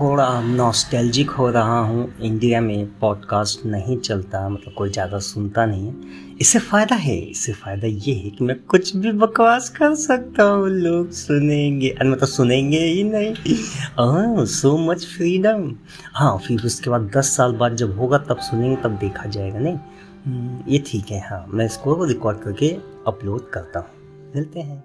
थोड़ा नॉस्टैल्जिक हो रहा हूँ। इंडिया में पॉडकास्ट नहीं चलता मतलब कोई ज़्यादा सुनता नहीं है। इससे फ़ायदा है, इससे फ़ायदा ये है कि मैं कुछ भी बकवास कर सकता हूँ, लोग सुनेंगे मतलब सुनेंगे ही नहीं। सो मच फ्रीडम हाँ फिर उसके बाद दस साल बाद जब होगा तब सुनेंगे, तब देखा जाएगा, नहीं? हम्म, ये ठीक है हाँ मैं इसको रिकॉर्ड करके अपलोड करता हूँ। मिलते हैं।